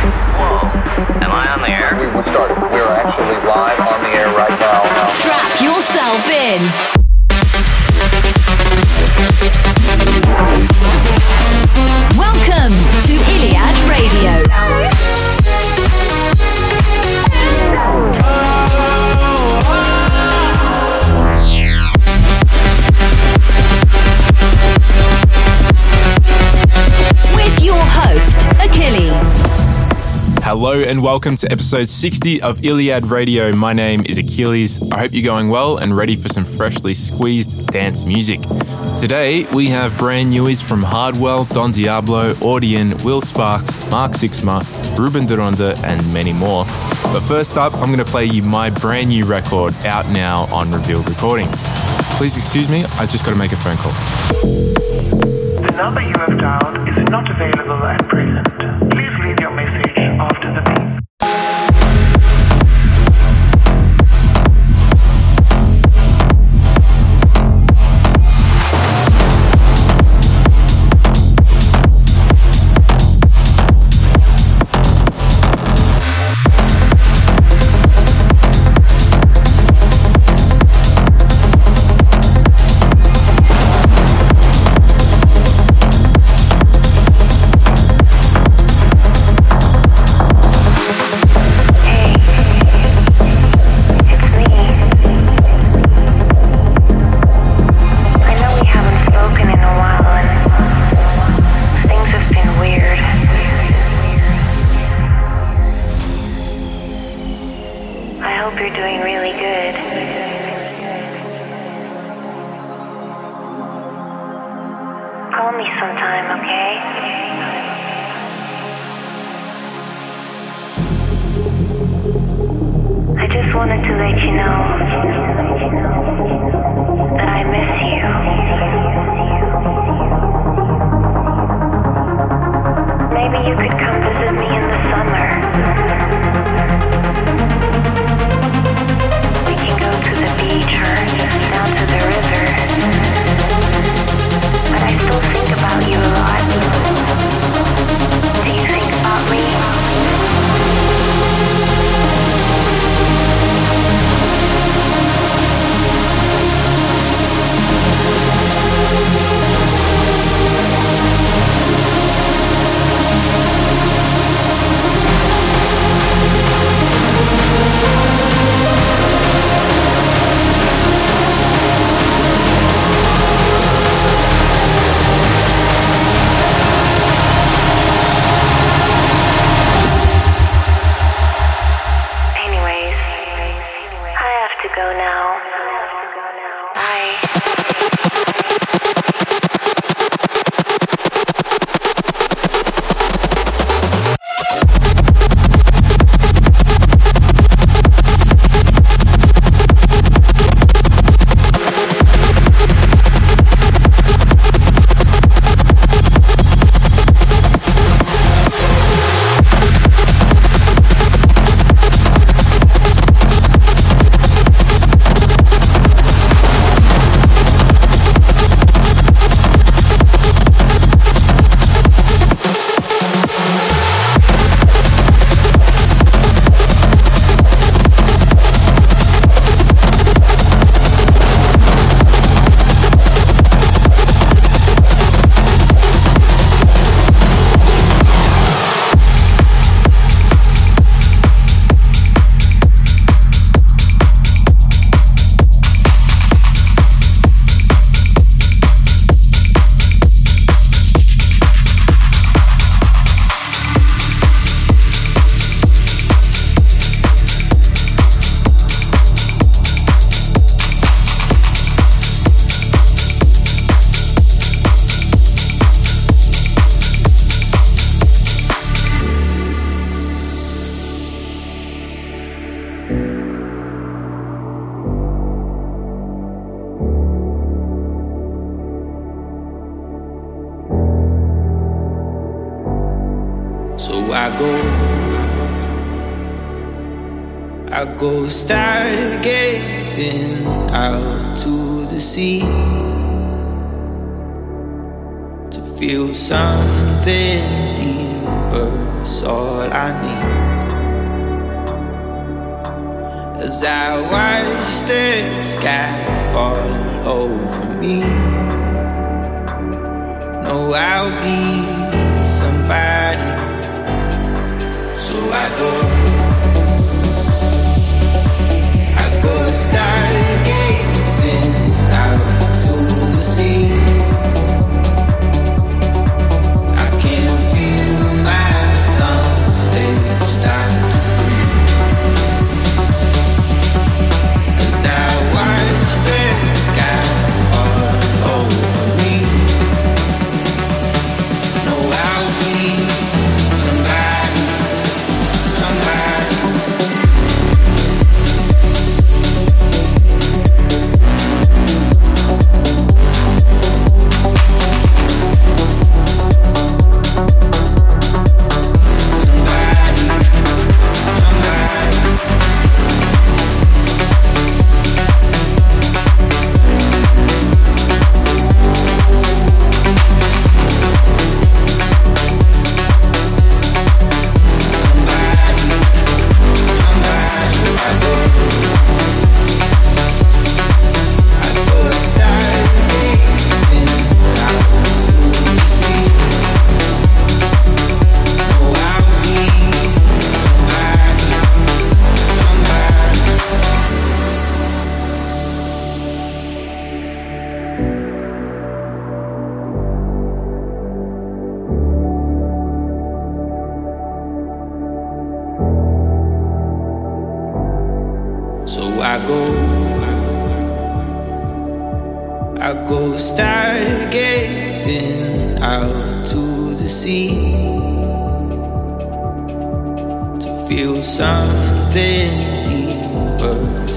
Whoa. Am I on the air? We, we started. We're actually live on the air right now. Strap yourself in. Hello and welcome to episode 60 of Iliad Radio. My name is Achilles. I hope you're going well and ready for some freshly squeezed dance music. Today we have brand newies from Hardwell, Don Diablo, Audion, Will Sparks, Mark Sixma, Ruben de Ronde, and many more. But first up, I'm going to play you my brand new record out now on Revealed Recordings. Please excuse me, I just got to make a phone call. The number you have dialed is not available at present.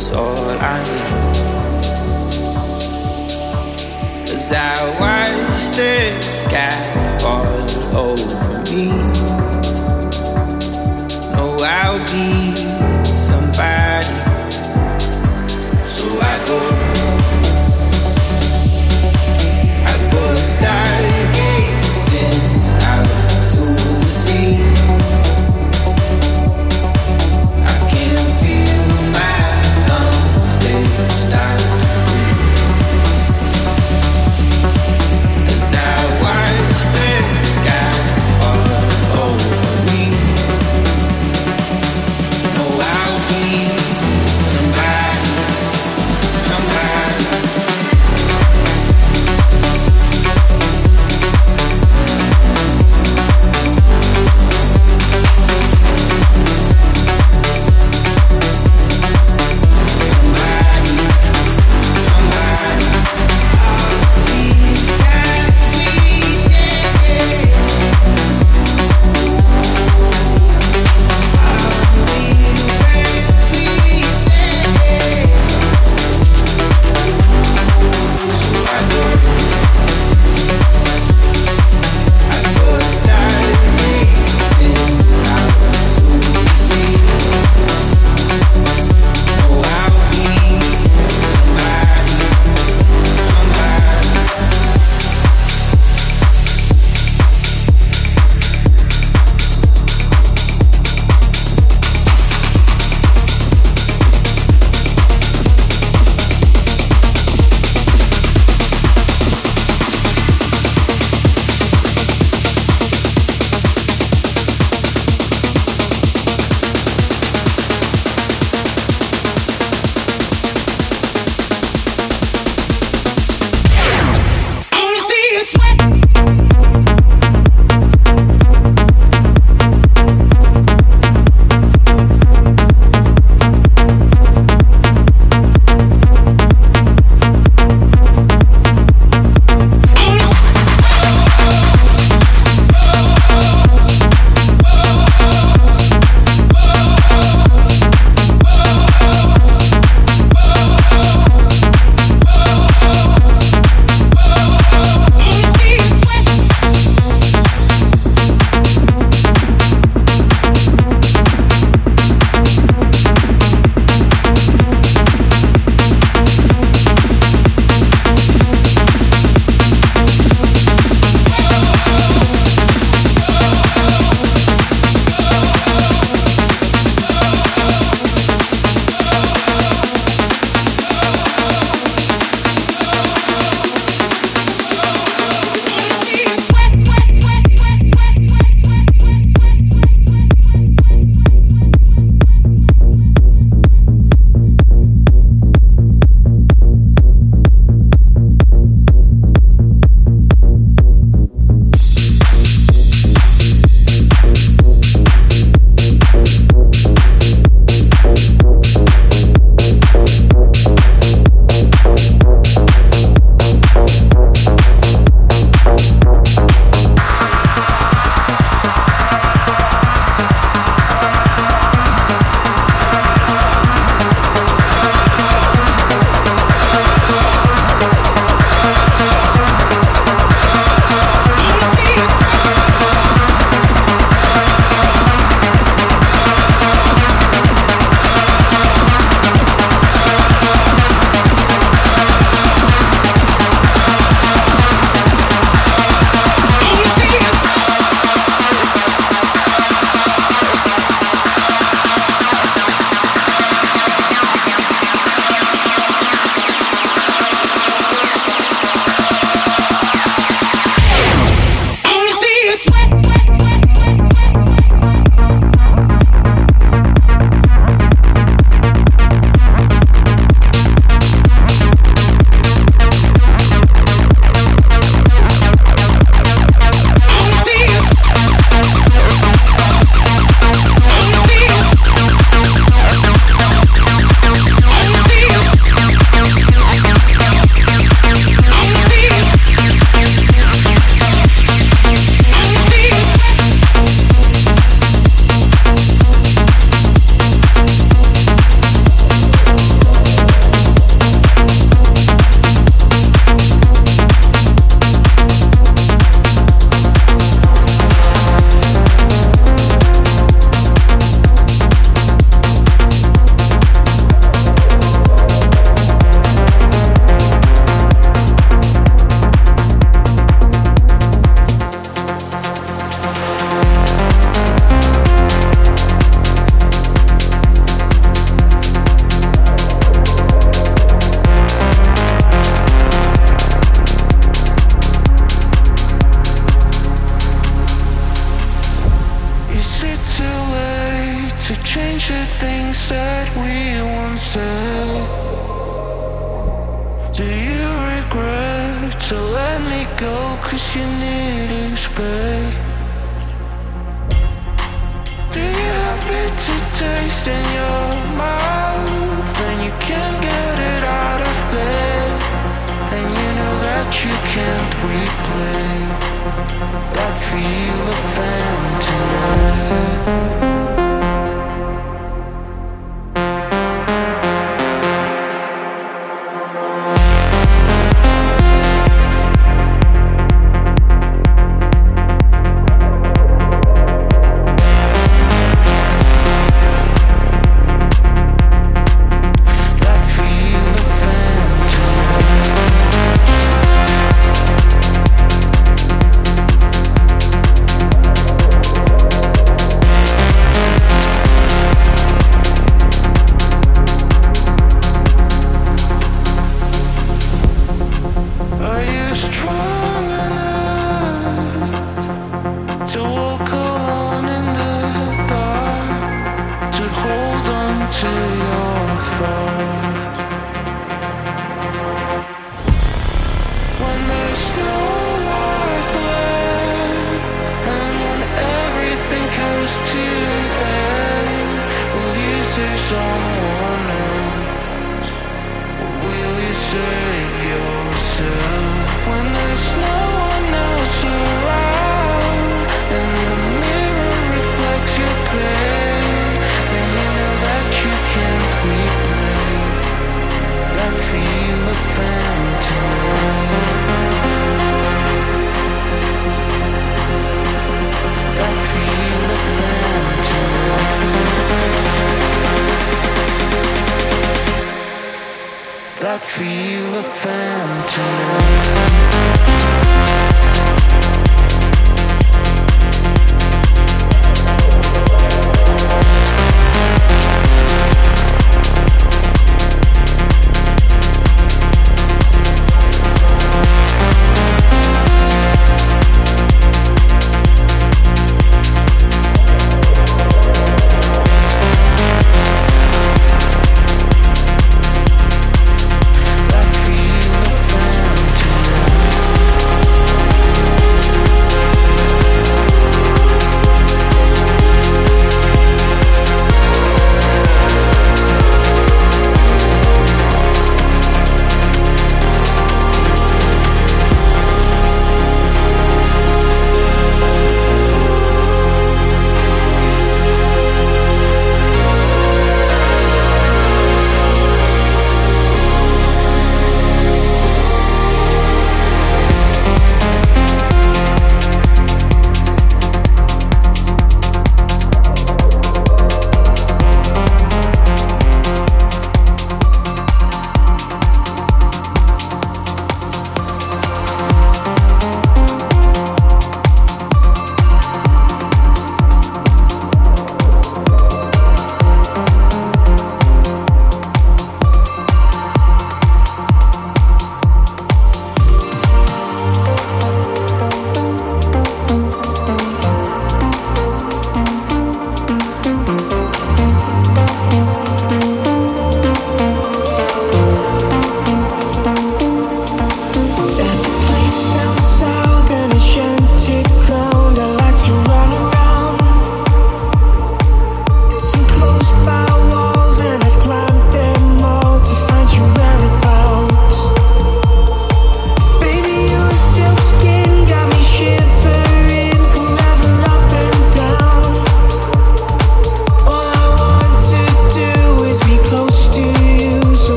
That's all I need. Cause I watched the sky fall.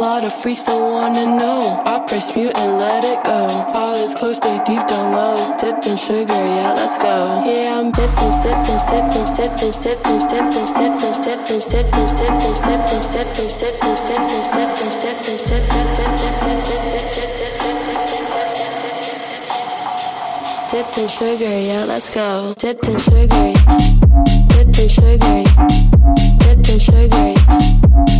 Lot of freaks don't wanna know. I press mute and let it go. All is close, they deep down low. Dipping sugar, yeah, let's go. Yeah, I'm dipping, dipping, dipping, dipping, dipping, dipping, dipping, dipping, dipping, dipping, dipping, dipping, dipping, dipping, dipping, dipping, dipping, dipping, dipping, dipping. dipping, in sugar, yeah, let's go. dipping, in sugar, dipping, in sugar, dipping, in sugar.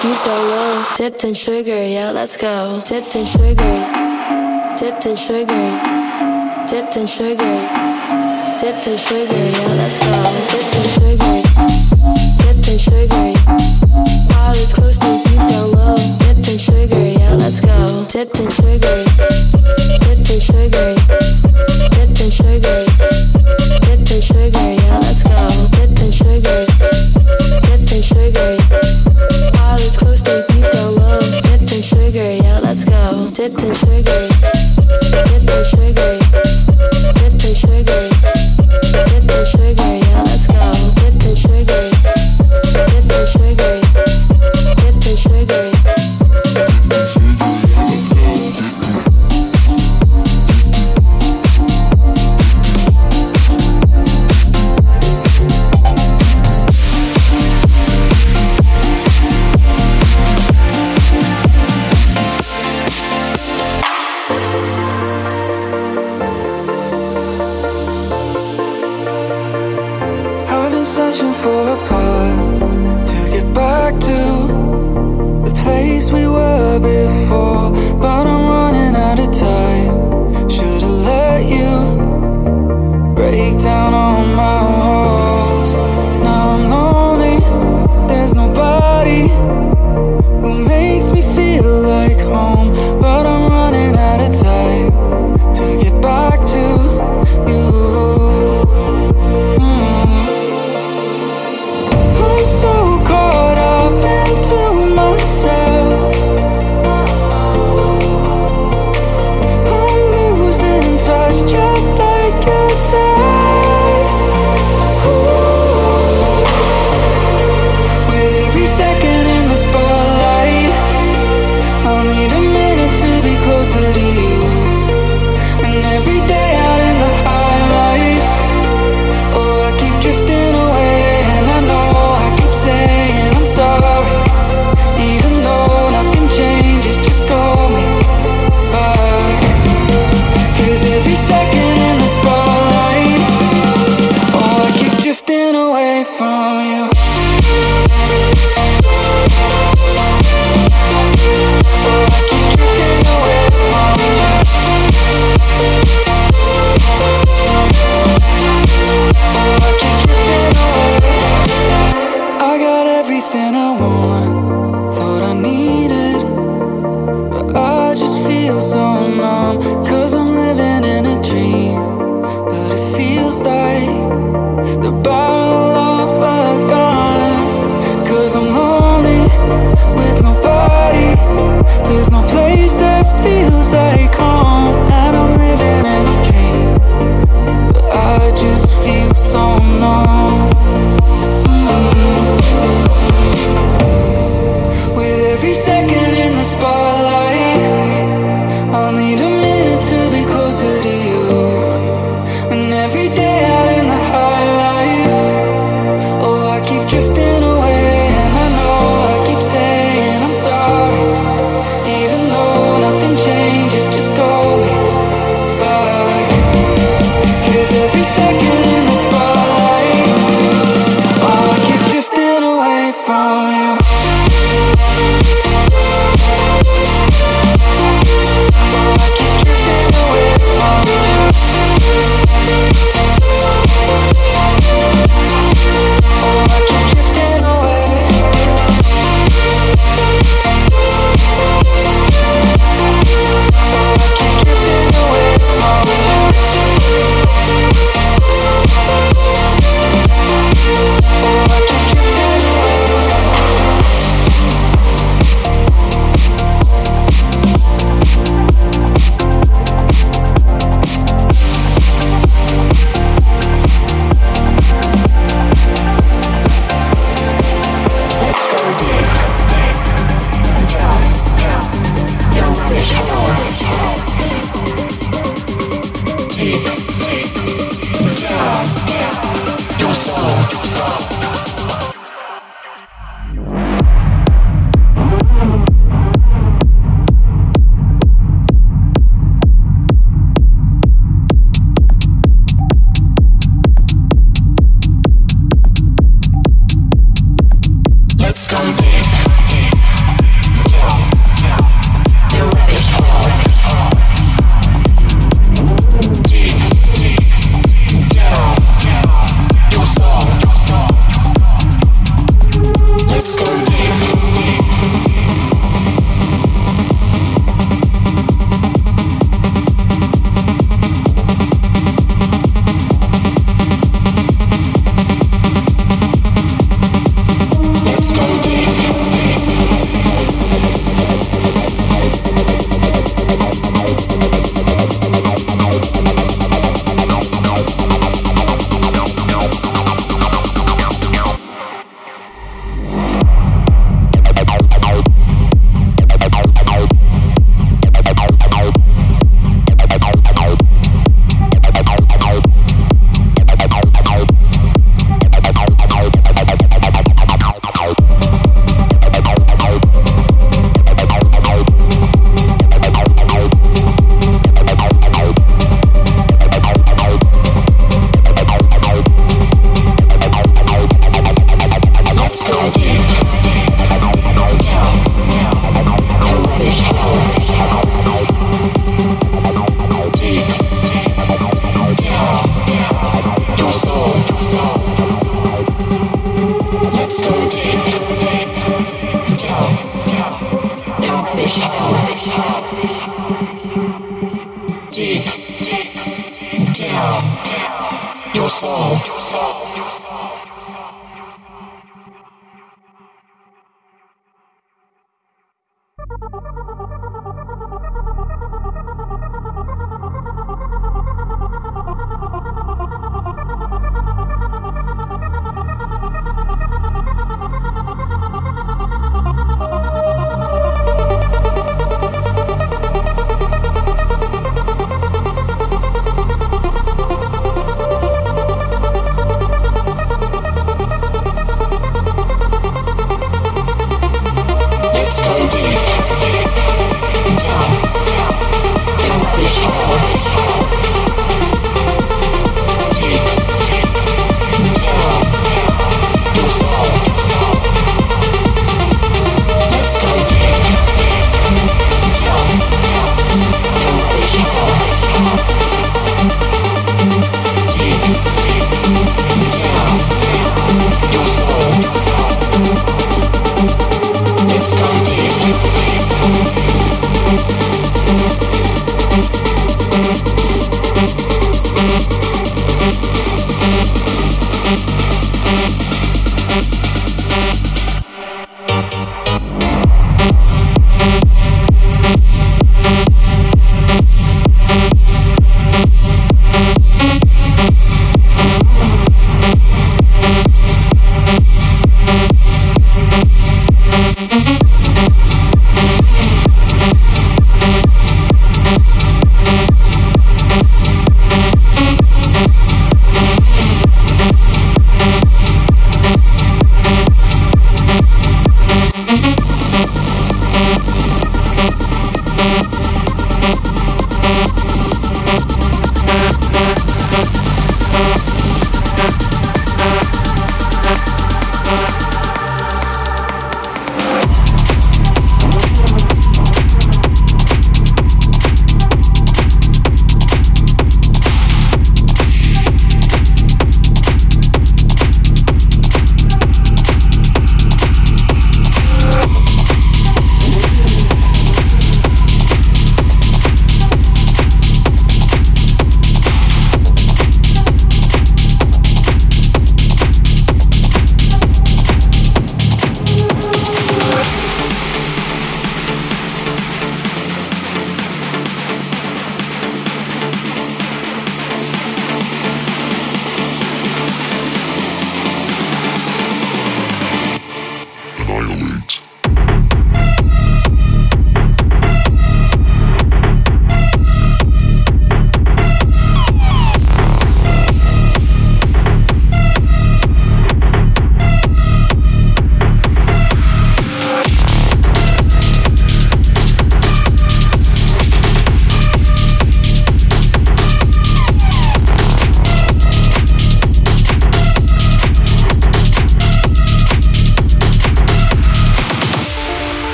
deep down low. Dipped in sugar, yeah, let's go. Dipped in sugar. Dipped in sugar. Dipped in sugar. Dipped in sugar, yeah, let's go. Dipped in sugar. Dipped in sugar. While it's close to deep down low. Dipped in sugar, yeah, let's go. Dipped in sugar. Dipped in sugar.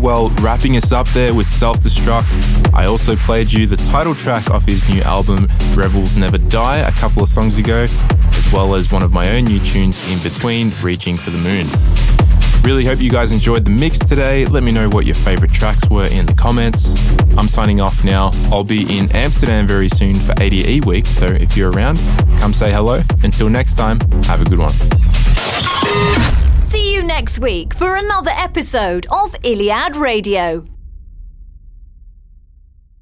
Hardwell wrapping us up there with Self Destruct. I also played you the title track off his new album, Rebels Never Die, a couple of songs ago, as well as one of my own new tunes in between, Reaching for the Moon. Really hope you guys enjoyed the mix today. Let me know what your favorite tracks were in the comments. I'm signing off now. I'll be in Amsterdam very soon for ADE week, so if you're around, come say hello. Until next time, have a good one. Next week for another episode of Iliad Radio.